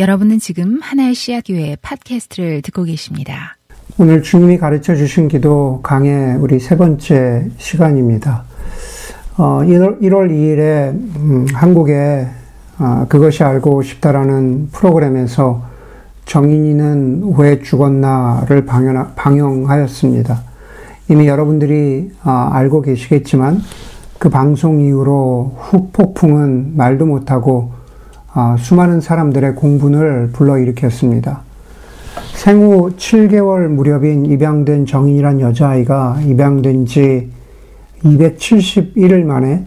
여러분은 지금 하나의 씨앗교회 팟캐스트를 듣고 계십니다. 오늘 주님이 가르쳐 주신 기도 강의 우리 세 번째 시간입니다. 어, 1월, 1월 2일에 음, 한국에 어, 그것이 알고 싶다라는 프로그램에서 정인이는 왜 죽었나를 방영, 방영하였습니다. 이미 여러분들이 어, 알고 계시겠지만 그 방송 이후로 후폭풍은 말도 못하고 어, 수많은 사람들의 공분을 불러일으켰습니다. 생후 7개월 무렵인 입양된 정인이란 여자아이가 입양된 지 271일 만에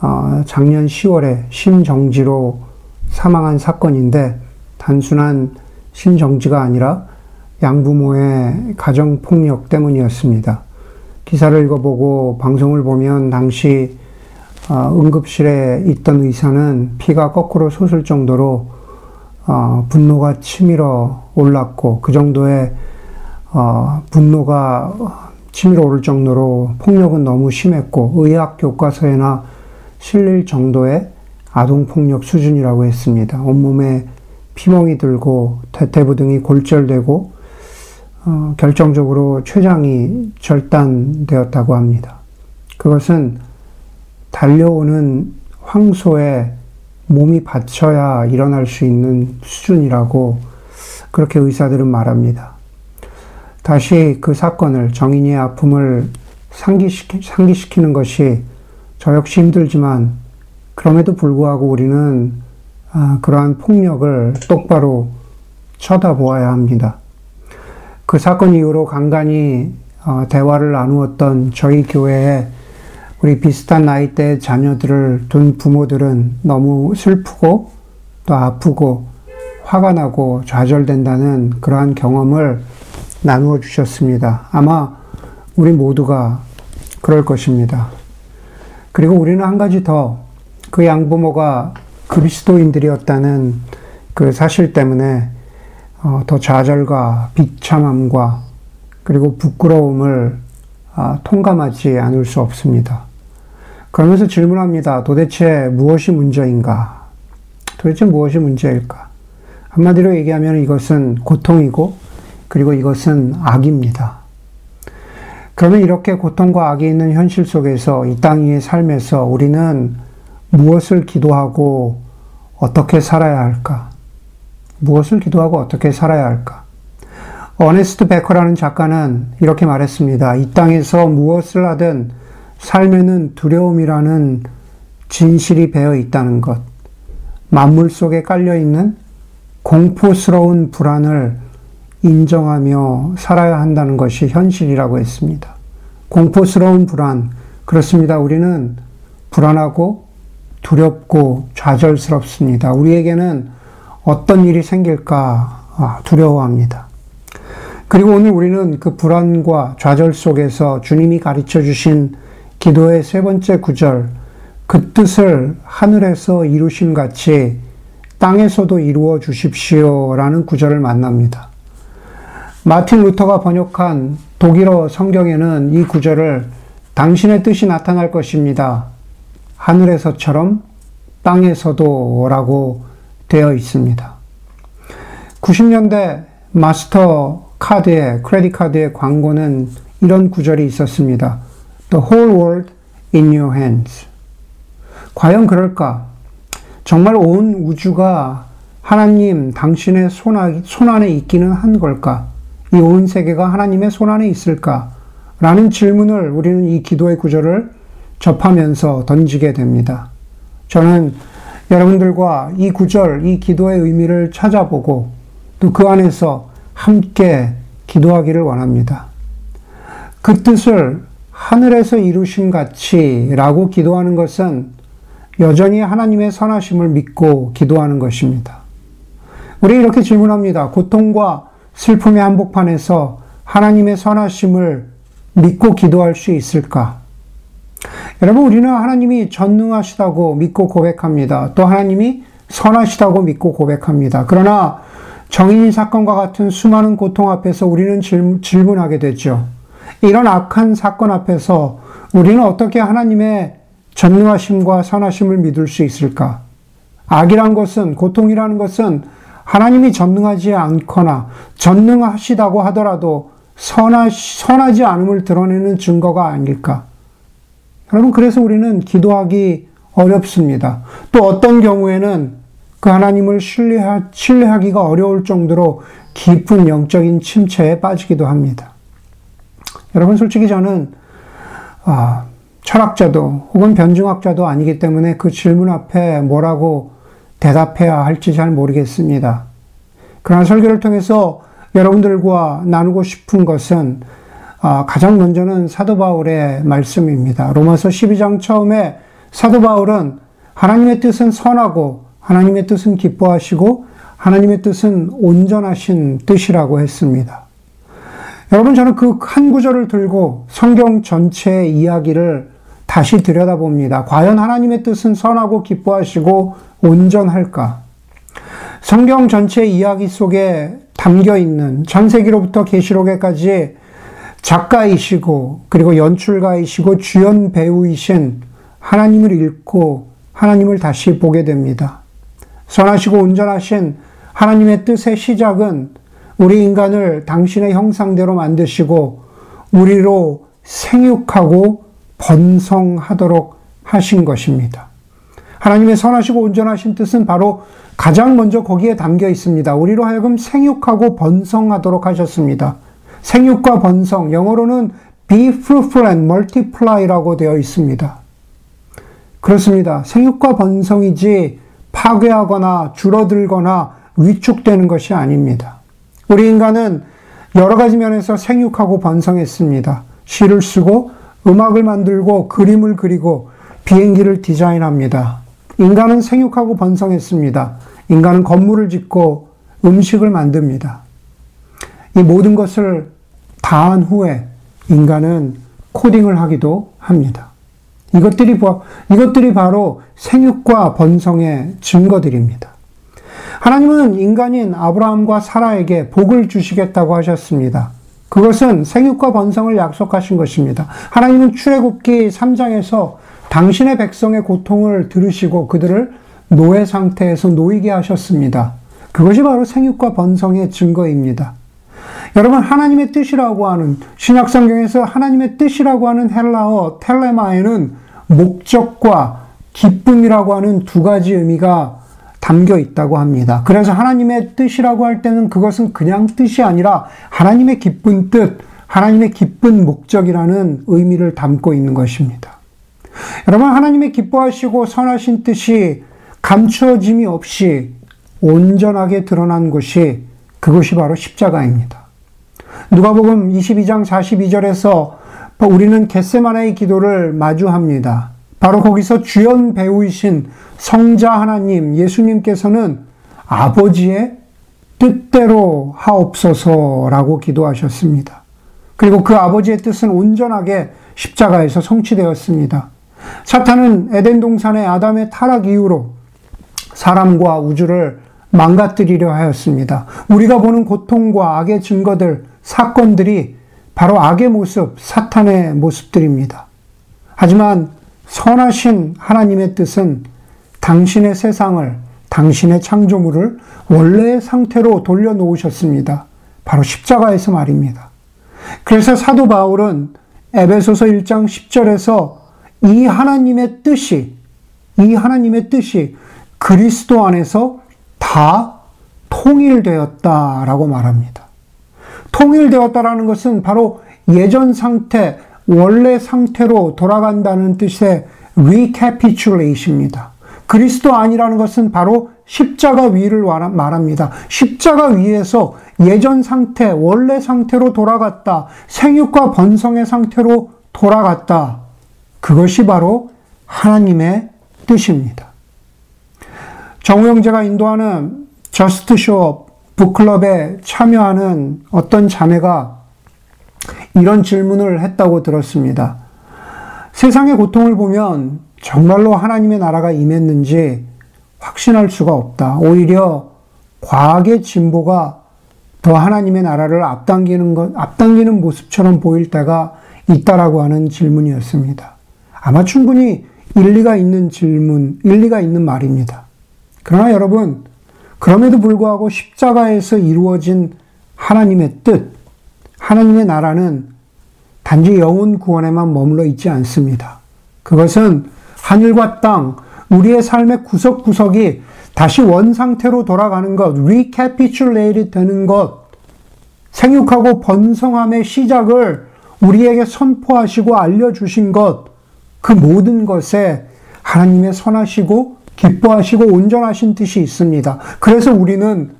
어, 작년 10월에 심정지로 사망한 사건인데 단순한 심정지가 아니라 양부모의 가정폭력 때문이었습니다. 기사를 읽어보고 방송을 보면 당시 어, 응급실에 있던 의사는 피가 거꾸로 솟을 정도로 어, 분노가 치밀어 올랐고 그 정도의 어, 분노가 치밀어 오를 정도로 폭력은 너무 심했고 의학 교과서에나 실릴 정도의 아동 폭력 수준이라고 했습니다. 온몸에 피멍이 들고 대퇴부 등이 골절되고 어, 결정적으로 췌장이 절단되었다고 합니다. 그것은 달려오는 황소에 몸이 받쳐야 일어날 수 있는 수준이라고 그렇게 의사들은 말합니다. 다시 그 사건을 정인이의 아픔을 상기시키, 상기시키는 것이 저 역시 힘들지만 그럼에도 불구하고 우리는 아, 그러한 폭력을 똑바로 쳐다보아야 합니다. 그 사건 이후로 간간히 어, 대화를 나누었던 저희 교회에 우리 비슷한 나이대 자녀들을 둔 부모들은 너무 슬프고 또 아프고 화가 나고 좌절된다는 그러한 경험을 나누어 주셨습니다. 아마 우리 모두가 그럴 것입니다. 그리고 우리는 한 가지 더 그 양부모가 그리스도인들이었다는 그 사실 때문에 어, 더 좌절과 비참함과 그리고 부끄러움을 아, 통감하지 않을 수 없습니다. 그러면서 질문합니다. 도대체 무엇이 문제인가? 도대체 무엇이 문제일까? 한마디로 얘기하면 이것은 고통이고, 그리고 이것은 악입니다. 그러면 이렇게 고통과 악이 있는 현실 속에서 이 땅 위의 삶에서 우리는 무엇을 기도하고 어떻게 살아야 할까? 무엇을 기도하고 어떻게 살아야 할까? 어네스트 베커라는 작가는 이렇게 말했습니다. 이 땅에서 무엇을 하든 삶에는 두려움이라는 진실이 배어 있다는 것, 만물 속에 깔려 있는 공포스러운 불안을 인정하며 살아야 한다는 것이 현실이라고 했습니다. 공포스러운 불안. 그렇습니다. 우리는 불안하고 두렵고 좌절스럽습니다. 우리에게는 어떤 일이 생길까 아, 두려워합니다. 그리고 오늘 우리는 그 불안과 좌절 속에서 주님이 가르쳐 주신 기도의 세 번째 구절, 그 뜻을 하늘에서 이루신 같이 땅에서도 이루어 주십시오. 라는 구절을 만납니다. 마틴 루터가 번역한 독일어 성경에는 이 구절을 당신의 뜻이 나타날 것입니다. 하늘에서처럼 땅에서도 라고 되어 있습니다. 90년대 마스터 카드의, credit card의 광고는 이런 구절이 있었습니다. The whole world in your hands. 과연 그럴까? 정말 온 우주가 하나님 당신의 손, 안에 있기는 한 걸까? 이 온 세계가 하나님의 손 안에 있을까? 라는 질문을 우리는 이 기도의 구절을 접하면서 던지게 됩니다. 저는 여러분들과 이 구절, 이 기도의 의미를 찾아보고 또 그 안에서 함께 기도하기를 원합니다. 그 뜻을 하늘에서 이루신 같이 라고 기도하는 것은 여전히 하나님의 선하심을 믿고 기도하는 것입니다. 우리 이렇게 질문합니다. 고통과 슬픔의 한복판에서 하나님의 선하심을 믿고 기도할 수 있을까? 여러분, 우리는 하나님이 전능하시다고 믿고 고백합니다. 또 하나님이 선하시다고 믿고 고백합니다. 그러나 정인 사건과 같은 수많은 고통 앞에서 우리는 질문하게 되죠. 이런 악한 사건 앞에서 우리는 어떻게 하나님의 전능하심과 선하심을 믿을 수 있을까? 악이란 것은, 고통이라는 것은 하나님이 전능하지 않거나 전능하시다고 하더라도 선하, 선하지 않음을 드러내는 증거가 아닐까. 여러분, 그래서 우리는 기도하기 어렵습니다. 또 어떤 경우에는 그 하나님을 신뢰하, 신뢰하기가 어려울 정도로 깊은 영적인 침체에 빠지기도 합니다. 여러분, 솔직히 저는, 아, 철학자도 혹은 변증학자도 아니기 때문에 그 질문 앞에 뭐라고 대답해야 할지 잘 모르겠습니다. 그러나 설교를 통해서 여러분들과 나누고 싶은 것은 아, 가장 먼저는 사도 바울의 말씀입니다. 로마서 12장 처음에 사도 바울은 하나님의 뜻은 선하고 하나님의 뜻은 기뻐하시고 하나님의 뜻은 온전하신 뜻이라고 했습니다. 여러분 저는 그 한 구절을 들고 성경 전체의 이야기를 다시 들여다봅니다. 과연 하나님의 뜻은 선하고 기뻐하시고 온전할까? 성경 전체 이야기 속에 담겨 있는 창세기로부터 계시록에까지 작가이시고 그리고 연출가이시고 주연 배우이신 하나님을 읽고 하나님을 다시 보게 됩니다. 선하시고 온전하신 하나님의 뜻의 시작은 우리 인간을 당신의 형상대로 만드시고 우리로 생육하고 번성하도록 하신 것입니다. 하나님의 선하시고 온전하신 뜻은 바로 가장 먼저 거기에 담겨 있습니다. 우리로 하여금 생육하고 번성하도록 하셨습니다. 생육과 번성, 영어로는 be fruitful and multiply라고 되어 있습니다. 그렇습니다. 생육과 번성이지 파괴하거나 줄어들거나 위축되는 것이 아닙니다. 우리 인간은 여러 가지 면에서 생육하고 번성했습니다. 시를 쓰고 음악을 만들고 그림을 그리고 비행기를 디자인합니다. 인간은 생육하고 번성했습니다. 인간은 건물을 짓고 음식을 만듭니다. 이 모든 것을 다 한 후에 인간은 코딩을 하기도 합니다. 이것들이, 이것들이 바로 생육과 번성의 증거들입니다. 하나님은 인간인 아브라함과 사라에게 복을 주시겠다고 하셨습니다. 그것은 생육과 번성을 약속하신 것입니다. 하나님은 출애굽기 3장에서 당신의 백성의 고통을 들으시고 그들을 노예 상태에서 놓이게 하셨습니다. 그것이 바로 생육과 번성의 증거입니다. 여러분, 하나님의 뜻이라고 하는, 신약 성경에서 하나님의 뜻이라고 하는 헬라어 텔레마에는 목적과 기쁨이라고 하는 두 가지 의미가 담겨 있다고 합니다. 그래서 하나님의 뜻이라고 할 때는 그것은 그냥 뜻이 아니라 하나님의 기쁜 뜻, 하나님의 기쁜 목적이라는 의미를 담고 있는 것입니다. 여러분, 하나님의 기뻐하시고 선하신 뜻이 감추어짐이 없이 온전하게 드러난 것이 그것이 바로 십자가입니다. 누가복음 22장 42절에서 우리는 겟세마네의 기도를 마주합니다. 바로 거기서 주연 배우이신 성자 하나님 예수님께서는 아버지의 뜻대로 하옵소서라고 기도하셨습니다. 그리고 그 아버지의 뜻은 온전하게 십자가에서 성취되었습니다. 사탄은 에덴 동산의 아담의 타락 이후로 사람과 우주를 망가뜨리려 하였습니다. 우리가 보는 고통과 악의 증거들, 사건들이 바로 악의 모습, 사탄의 모습들입니다. 하지만 선하신 하나님의 뜻은 당신의 세상을, 당신의 창조물을 원래의 상태로 돌려놓으셨습니다. 바로 십자가에서 말입니다. 그래서 사도 바울은 에베소서 1장 10절에서 이 하나님의 뜻이, 이 하나님의 뜻이 그리스도 안에서 다 통일되었다라고 말합니다. 통일되었다라는 것은 바로 예전 상태, 원래 상태로 돌아간다는 뜻의 recapitulation입니다. 그리스도 아니라는 것은 바로 십자가 위를 말합니다. 십자가 위에서 예전 상태, 원래 상태로 돌아갔다. 생육과 번성의 상태로 돌아갔다. 그것이 바로 하나님의 뜻입니다. 정우영제가 인도하는 저스트쇼 북클럽에 참여하는 어떤 자매가 이런 질문을 했다고 들었습니다. 세상의 고통을 보면 정말로 하나님의 나라가 임했는지 확신할 수가 없다. 오히려 과학의 진보가 더 하나님의 나라를 앞당기는 것, 앞당기는 모습처럼 보일 때가 있다라고 하는 질문이었습니다. 아마 충분히 일리가 있는 질문, 일리가 있는 말입니다. 그러나 여러분, 그럼에도 불구하고 십자가에서 이루어진 하나님의 뜻, 하나님의 나라는 단지 영혼 구원에만 머물러 있지 않습니다. 그것은 하늘과 땅, 우리의 삶의 구석구석이 다시 원상태로 돌아가는 것, recapitulated 되는 것, 생육하고 번성함의 시작을 우리에게 선포하시고 알려주신 것, 그 모든 것에 하나님의 선하시고 기뻐하시고 온전하신 뜻이 있습니다. 그래서 우리는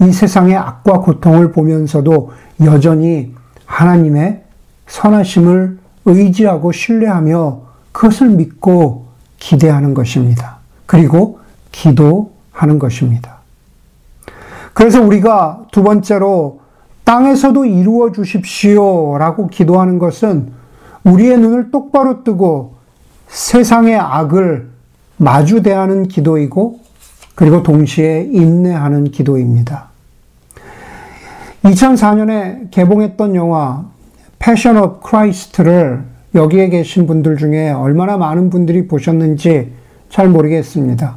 이 세상의 악과 고통을 보면서도 여전히 하나님의 선하심을 의지하고 신뢰하며 그것을 믿고 기대하는 것입니다. 그리고 기도하는 것입니다. 그래서 우리가 두 번째로 땅에서도 이루어 주십시오 라고 기도하는 것은 우리의 눈을 똑바로 뜨고 세상의 악을 마주 대하는 기도이고 그리고 동시에 인내하는 기도입니다. 2004년에 개봉했던 영화 Passion of Christ를 여기에 계신 분들 중에 얼마나 많은 분들이 보셨는지 잘 모르겠습니다.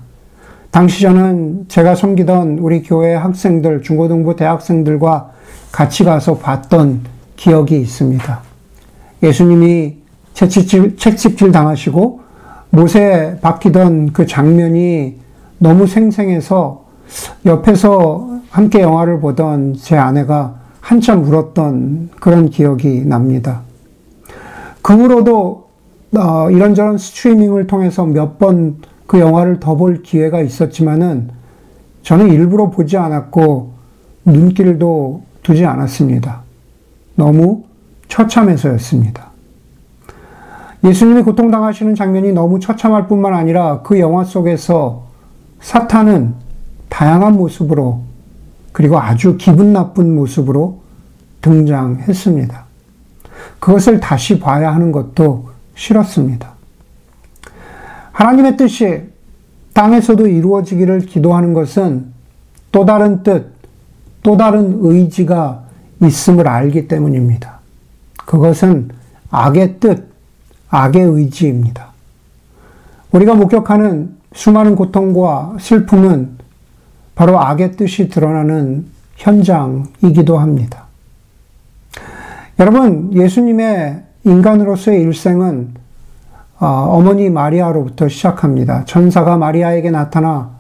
당시 저는 제가 섬기던 우리 교회 학생들, 중고등부 대학생들과 같이 가서 봤던 기억이 있습니다. 예수님이 채찍질, 채찍질 당하시고 못에 박히던 그 장면이 너무 생생해서 옆에서 함께 영화를 보던 제 아내가 한참 울었던 그런 기억이 납니다. 그 후로도 어, 이런저런 스트리밍을 통해서 몇 번 그 영화를 더 볼 기회가 있었지만은 저는 일부러 보지 않았고 눈길도 두지 않았습니다. 너무 처참해서였습니다. 예수님이 고통당하시는 장면이 너무 처참할 뿐만 아니라 그 영화 속에서 사탄은 다양한 모습으로 그리고 아주 기분 나쁜 모습으로 등장했습니다. 그것을 다시 봐야 하는 것도 싫었습니다. 하나님의 뜻이 땅에서도 이루어지기를 기도하는 것은 또 다른 뜻, 또 다른 의지가 있음을 알기 때문입니다. 그것은 악의 뜻, 악의 의지입니다. 우리가 목격하는 수많은 고통과 슬픔은 바로 악의 뜻이 드러나는 현장이기도 합니다. 여러분, 예수님의 인간으로서의 일생은 어, 어머니 마리아로부터 시작합니다. 천사가 마리아에게 나타나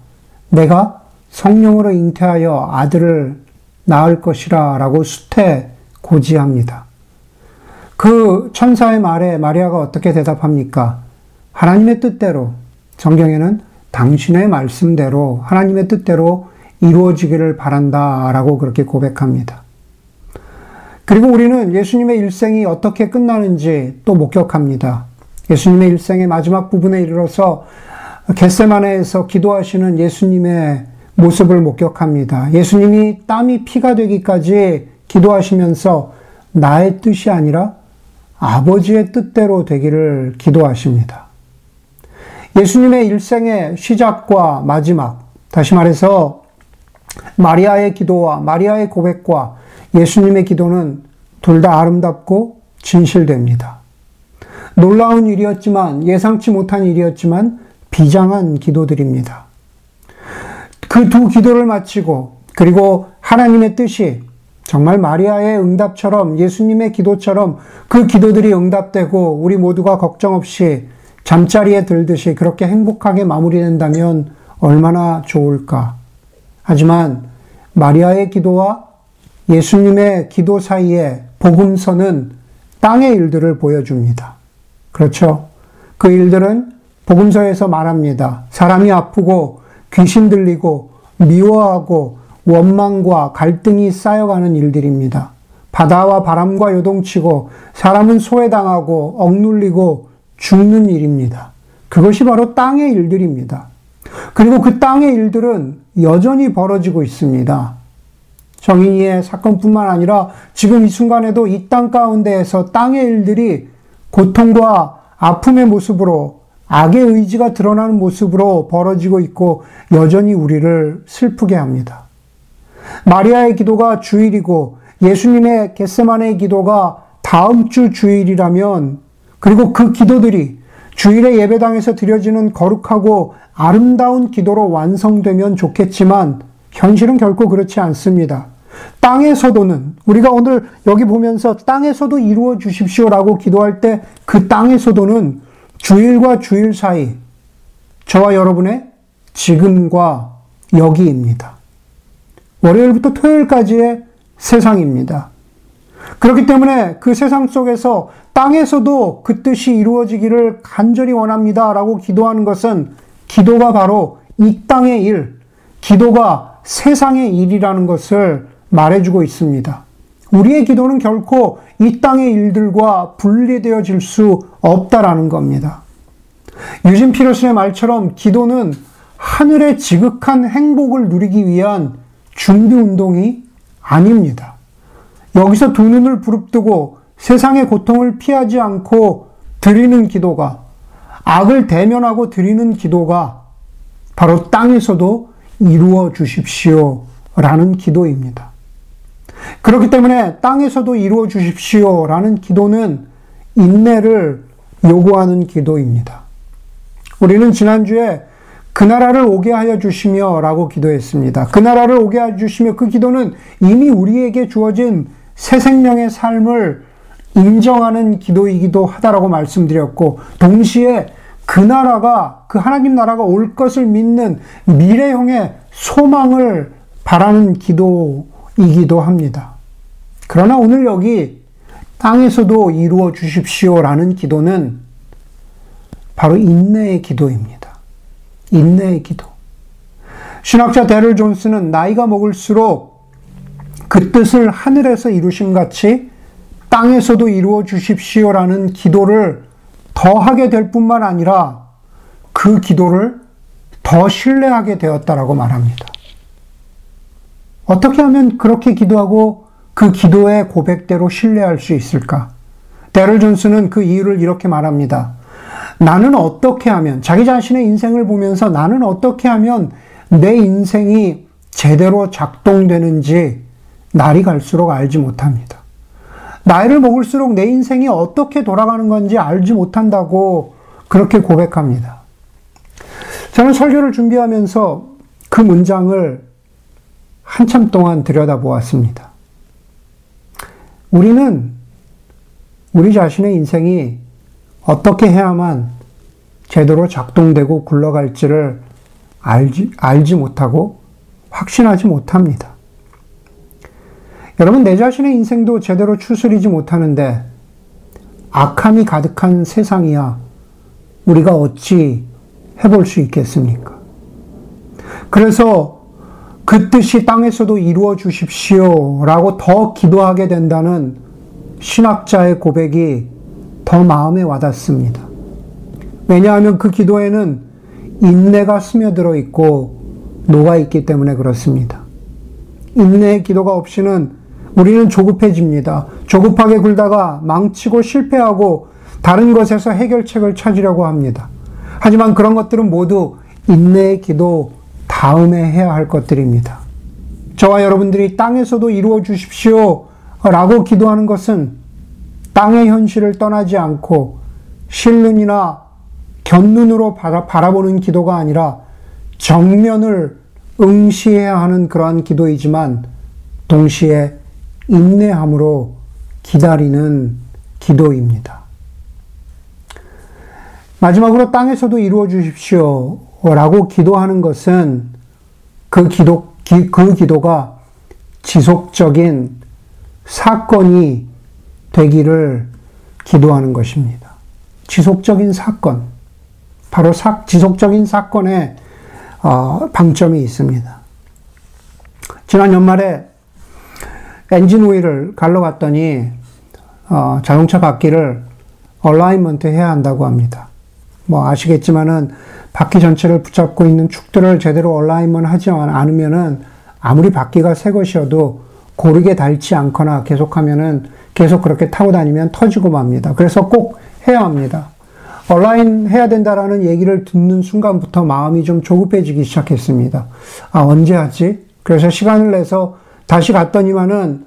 내가 성령으로 잉태하여 아들을 낳을 것이라 라고 수태 고지합니다. 그 천사의 말에 마리아가 어떻게 대답합니까? 하나님의 뜻대로, 성경에는 당신의 말씀대로, 하나님의 뜻대로 이루어지기를 바란다 라고 그렇게 고백합니다. 그리고 우리는 예수님의 일생이 어떻게 끝나는지 또 목격합니다. 예수님의 일생의 마지막 부분에 이르러서 겟세마네에서 기도하시는 예수님의 모습을 목격합니다. 예수님이 땀이 피가 되기까지 기도하시면서 나의 뜻이 아니라 아버지의 뜻대로 되기를 기도하십니다. 예수님의 일생의 시작과 마지막, 다시 말해서 마리아의 기도와 마리아의 고백과 예수님의 기도는 둘 다 아름답고 진실됩니다. 놀라운 일이었지만, 예상치 못한 일이었지만, 비장한 기도들입니다. 그 두 기도를 마치고, 그리고 하나님의 뜻이 정말 마리아의 응답처럼 예수님의 기도처럼 그 기도들이 응답되고 우리 모두가 걱정 없이 잠자리에 들듯이 그렇게 행복하게 마무리된다면 얼마나 좋을까. 하지만 마리아의 기도와 예수님의 기도 사이에 복음서는 땅의 일들을 보여줍니다. 그렇죠? 그 일들은 복음서에서 말합니다. 사람이 아프고 귀신 들리고 미워하고 원망과 갈등이 쌓여가는 일들입니다. 바다와 바람과 요동치고 사람은 소외당하고 억눌리고 죽는 일입니다. 그것이 바로 땅의 일들입니다. 그리고 그 땅의 일들은 여전히 벌어지고 있습니다. 정인이의 사건뿐만 아니라 지금 이 순간에도 이 땅 가운데에서 땅의 일들이 고통과 아픔의 모습으로 악의 의지가 드러나는 모습으로 벌어지고 있고 여전히 우리를 슬프게 합니다. 마리아의 기도가 주일이고 예수님의 겟세만의 기도가 다음 주 주일이라면 그리고 그 기도들이 주일의 예배당에서 드려지는 거룩하고 아름다운 기도로 완성되면 좋겠지만 현실은 결코 그렇지 않습니다. 땅에서도는 우리가 오늘 여기 보면서 땅에서도 이루어 주십시오라고 기도할 때 그 땅에서도는 주일과 주일 사이 저와 여러분의 지금과 여기입니다. 월요일부터 토요일까지의 세상입니다. 그렇기 때문에 그 세상 속에서 땅에서도 그 뜻이 이루어지기를 간절히 원합니다. 라고 기도하는 것은 기도가 바로 이 땅의 일, 기도가 세상의 일이라는 것을 말해주고 있습니다. 우리의 기도는 결코 이 땅의 일들과 분리되어질 수 없다라는 겁니다. 유진 피러스의 말처럼 기도는 하늘의 지극한 행복을 누리기 위한 준비 운동이 아닙니다. 여기서 두 눈을 부릅뜨고 세상의 고통을 피하지 않고 드리는 기도가 악을 대면하고 드리는 기도가 바로 땅에서도 이루어 주십시오 라는 기도입니다. 그렇기 때문에 땅에서도 이루어 주십시오 라는 기도는 인내를 요구하는 기도입니다. 우리는 지난주에 그 나라를 오게 하여 주시며 라고 기도했습니다. 그 나라를 오게 하여 주시며 그 기도는 이미 우리에게 주어진 새 생명의 삶을 인정하는 기도이기도 하다라고 말씀드렸고, 동시에 그 나라가, 그 하나님 나라가 올 것을 믿는 미래형의 소망을 바라는 기도이기도 합니다. 그러나 오늘 여기 땅에서도 이루어 주십시오라는 기도는 바로 인내의 기도입니다. 인내의 기도. 신학자 데럴 존스는 나이가 먹을수록 그 뜻을 하늘에서 이루신 같이 땅에서도 이루어 주십시오라는 기도를 더 하게 될 뿐만 아니라 그 기도를 더 신뢰하게 되었다라고 말합니다. 어떻게 하면 그렇게 기도하고 그 기도의 고백대로 신뢰할 수 있을까? 데럴 존스는 그 이유를 이렇게 말합니다. 나는 어떻게 하면, 자기 자신의 인생을 보면서 나는 어떻게 하면 내 인생이 제대로 작동되는지 날이 갈수록 알지 못합니다. 나이를 먹을수록 내 인생이 어떻게 돌아가는 건지 알지 못한다고 그렇게 고백합니다. 저는 설교를 준비하면서 그 문장을 한참 동안 들여다보았습니다. 우리는 우리 자신의 인생이 어떻게 해야만 제대로 작동되고 굴러갈지를 알지, 알지 못하고 확신하지 못합니다. 여러분, 내 자신의 인생도 제대로 추스리지 못하는데 악함이 가득한 세상이야 우리가 어찌 해볼 수 있겠습니까? 그래서 그 뜻이 땅에서도 이루어 주십시오 라고 더 기도하게 된다는 신학자의 고백이 더 마음에 와닿습니다. 왜냐하면 그 기도에는 인내가 스며들어 있고 녹아 있기 때문에 그렇습니다. 인내의 기도가 없이는 우리는 조급해집니다. 조급하게 굴다가 망치고 실패하고 다른 것에서 해결책을 찾으려고 합니다. 하지만 그런 것들은 모두 인내의 기도 다음에 해야 할 것들입니다. 저와 여러분들이 땅에서도 이루어 주십시오 라고 기도하는 것은 땅의 현실을 떠나지 않고 실눈이나 곁눈으로 바라보는 기도가 아니라 정면을 응시해야 하는 그러한 기도이지만 동시에 인내함으로 기다리는 기도입니다. 마지막으로 땅에서도 이루어 주십시오 라고 기도하는 것은 그 기도, 그 기도가 지속적인 사건이 되기를 기도하는 것입니다. 지속적인 사건. 바로 사, 지속적인 사건에 어, 방점이 있습니다. 지난 연말에 엔진 오일을 갈러 갔더니 어, 자동차 바퀴를 alignment 해야 한다고 합니다. 뭐 아시겠지만은 바퀴 전체를 붙잡고 있는 축들을 제대로 alignment 하지 않으면은 아무리 바퀴가 새 것이어도 고르게 닳지 않거나 계속하면은 계속 그렇게 타고 다니면 터지고 맙니다. 그래서 꼭 해야 합니다. 온라인 해야 된다라는 얘기를 듣는 순간부터 마음이 좀 조급해지기 시작했습니다. 아, 언제 하지? 그래서 시간을 내서 다시 갔더니만은,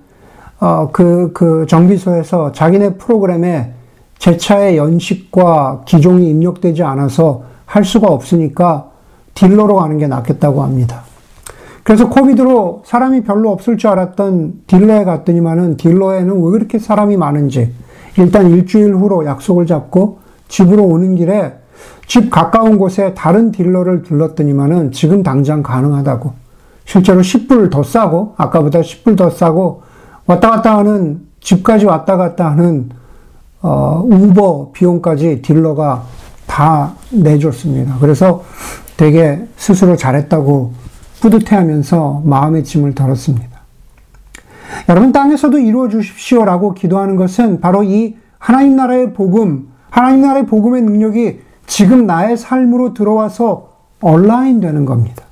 어, 그, 그 정비소에서 자기네 프로그램에 제 차의 연식과 기종이 입력되지 않아서 할 수가 없으니까 딜러로 가는 게 낫겠다고 합니다. 그래서 코비드로 사람이 별로 없을 줄 알았던 딜러에 갔더니만은 딜러에는 왜 그렇게 사람이 많은지 일단 일주일 후로 약속을 잡고 집으로 오는 길에 집 가까운 곳에 다른 딜러를 들렀더니만은 지금 당장 가능하다고. 실제로 10불 더 싸고, 아까보다 10불 더 싸고, 왔다 갔다 하는, 집까지 왔다 갔다 하는, 어, 우버 비용까지 딜러가 다 내줬습니다. 그래서 되게 스스로 잘했다고 뿌듯해 하면서 마음의 짐을 덜었습니다. 여러분, 땅에서도 이루어 주십시오라고 기도하는 것은 바로 이 하나님 나라의 복음, 하나님 나라의 복음의 능력이 지금 나의 삶으로 들어와서 온라인 되는 겁니다.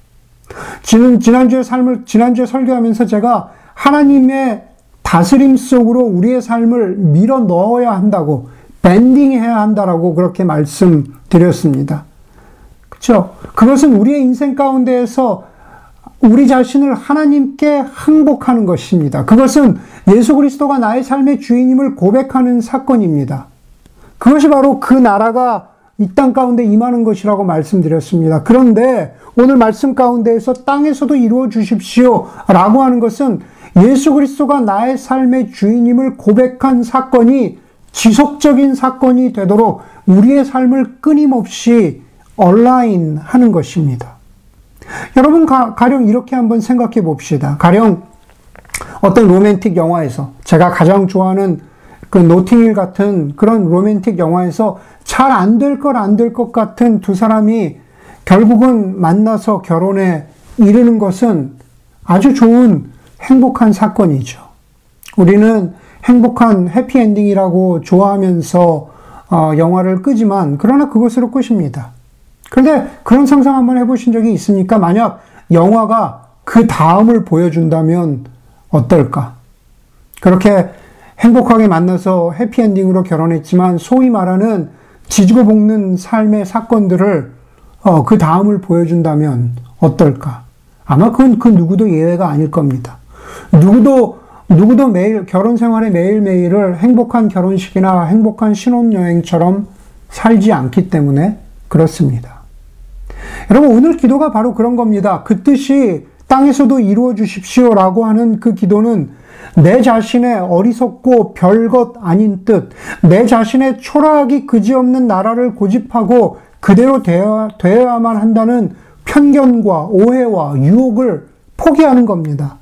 지난, 지난주에 삶을, 지난주에 설교하면서 제가 하나님의 다스림 속으로 우리의 삶을 밀어 넣어야 한다고, 밴딩해야 한다라고 그렇게 말씀드렸습니다. 그렇죠? 그것은 우리의 인생 가운데에서 우리 자신을 하나님께 항복하는 것입니다. 그것은 예수 그리스도가 나의 삶의 주인임을 고백하는 사건입니다. 그것이 바로 그 나라가 이 땅 가운데 임하는 것이라고 말씀드렸습니다. 그런데 오늘 말씀 가운데에서 땅에서도 이루어 주십시오. 라고 하는 것은 예수 그리스도가 나의 삶의 주인임을 고백한 사건이 지속적인 사건이 되도록 우리의 삶을 끊임없이 온라인 하는 것입니다. 여러분, 가, 가령 이렇게 한번 생각해 봅시다. 가령 어떤 로맨틱 영화에서 제가 가장 좋아하는 그 노팅힐 같은 그런 로맨틱 영화에서 잘 안될것안될 것 같은 두 사람이 결국은 만나서 결혼에 이르는 것은 아주 좋은 행복한 사건이죠. 우리는 행복한 해피엔딩이라고 좋아하면서 어, 영화를 끄지만 그러나 그것으로 끝입니다. 그런데 그런 상상 한번 해보신 적이 있습니까? 만약 영화가 그 다음을 보여준다면 어떨까? 그렇게 행복하게 만나서 해피엔딩으로 결혼했지만 소위 말하는 지지고 볶는 삶의 사건들을 어, 그 다음을 보여준다면 어떨까? 아마 그건 그 누구도 예외가 아닐 겁니다. 누구도 누구도 매일 결혼 생활의 매일매일을 행복한 결혼식이나 행복한 신혼여행처럼 살지 않기 때문에 그렇습니다. 여러분 오늘 기도가 바로 그런 겁니다. 그 뜻이 땅에서도 이루어 주십시오라고 하는 그 기도는 내 자신의 어리석고 별것 아닌 뜻, 내 자신의 초라하기 그지없는 나라를 고집하고 그대로 되어야, 되어야 만 한다는 편견과 오해와 유혹을 포기하는 겁니다.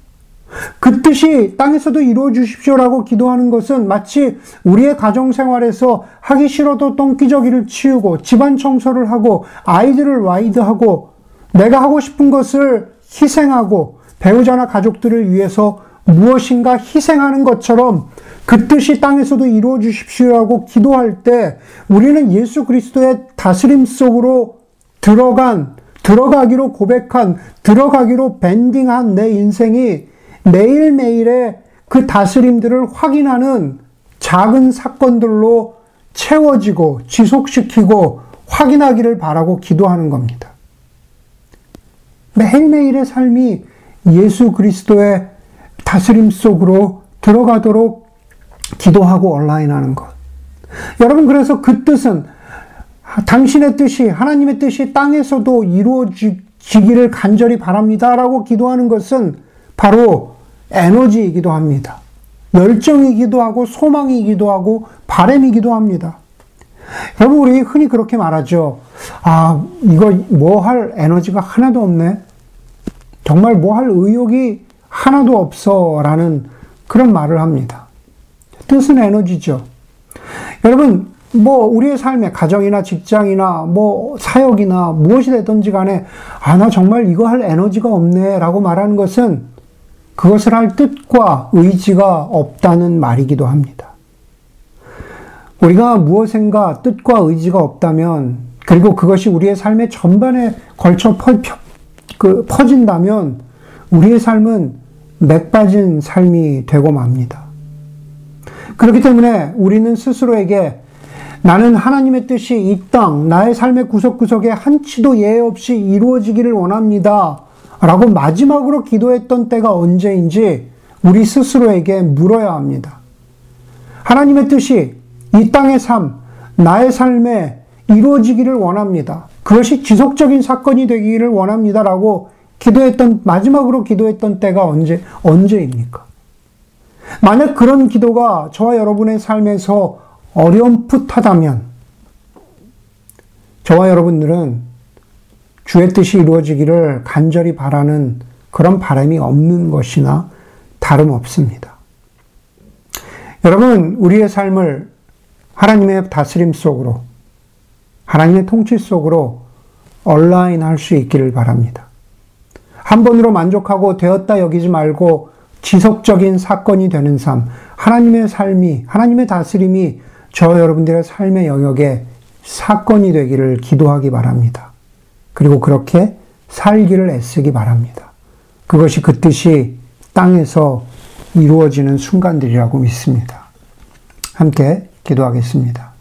그 뜻이 땅에서도 이루어 주십시오라고 기도하는 것은 마치 우리의 가정 생활에서 하기 싫어도 똥기저귀를 치우고 집안 청소를 하고 아이들을 와이드하고 내가 하고 싶은 것을 희생하고 배우자나 가족들을 위해서 무엇인가 희생하는 것처럼 그 뜻이 땅에서도 이루어 주십시오라고 기도할 때 우리는 예수 그리스도의 다스림 속으로 들어간, 들어가기로 고백한, 들어가기로 밴딩한 내 인생이 매일매일의 그 다스림들을 확인하는 작은 사건들로 채워지고 지속시키고 확인하기를 바라고 기도하는 겁니다. 매일매일의 삶이 예수 그리스도의 다스림 속으로 들어가도록 기도하고 온라인 하는 것. 여러분, 그래서 그 뜻은 당신의 뜻이, 하나님의 뜻이 땅에서도 이루어지기를 간절히 바랍니다. 라고 기도하는 것은 바로 에너지이기도 합니다. 열정이기도 하고, 소망이기도 하고, 바램이기도 합니다. 여러분, 우리 흔히 그렇게 말하죠. 아, 이거 뭐 할 에너지가 하나도 없네? 정말 뭐 할 의욕이 하나도 없어. 라는 그런 말을 합니다. 뜻은 에너지죠. 여러분, 뭐, 우리의 삶에, 가정이나 직장이나, 뭐, 사역이나, 무엇이 되든지 간에, 아, 나 정말 이거 할 에너지가 없네. 라고 말하는 것은 그것을 할 뜻과 의지가 없다는 말이기도 합니다. 우리가 무엇인가 뜻과 의지가 없다면, 그리고 그것이 우리의 삶의 전반에 걸쳐 퍼, 그, 퍼진다면, 우리의 삶은 맥 빠진 삶이 되고 맙니다. 그렇기 때문에 우리는 스스로에게 나는 하나님의 뜻이 이 땅, 나의 삶의 구석구석에 한치도 예외 없이 이루어지기를 원합니다. 라고 마지막으로 기도했던 때가 언제인지 우리 스스로에게 물어야 합니다. 하나님의 뜻이 이 땅의 삶, 나의 삶에 이루어지기를 원합니다. 그것이 지속적인 사건이 되기를 원합니다라고 기도했던, 마지막으로 기도했던 때가 언제, 언제입니까? 만약 그런 기도가 저와 여러분의 삶에서 어렴풋하다면, 저와 여러분들은 주의 뜻이 이루어지기를 간절히 바라는 그런 바람이 없는 것이나 다름없습니다. 여러분, 우리의 삶을 하나님의 다스림 속으로, 하나님의 통치 속으로 얼라인 할 수 있기를 바랍니다. 한 번으로 만족하고 되었다 여기지 말고 지속적인 사건이 되는 삶, 하나님의 삶이, 하나님의 다스림이 저 여러분들의 삶의 영역에 사건이 되기를 기도하기 바랍니다. 그리고 그렇게 살기를 애쓰기 바랍니다. 그것이 그 뜻이 땅에서 이루어지는 순간들이라고 믿습니다. 함께 기도하겠습니다.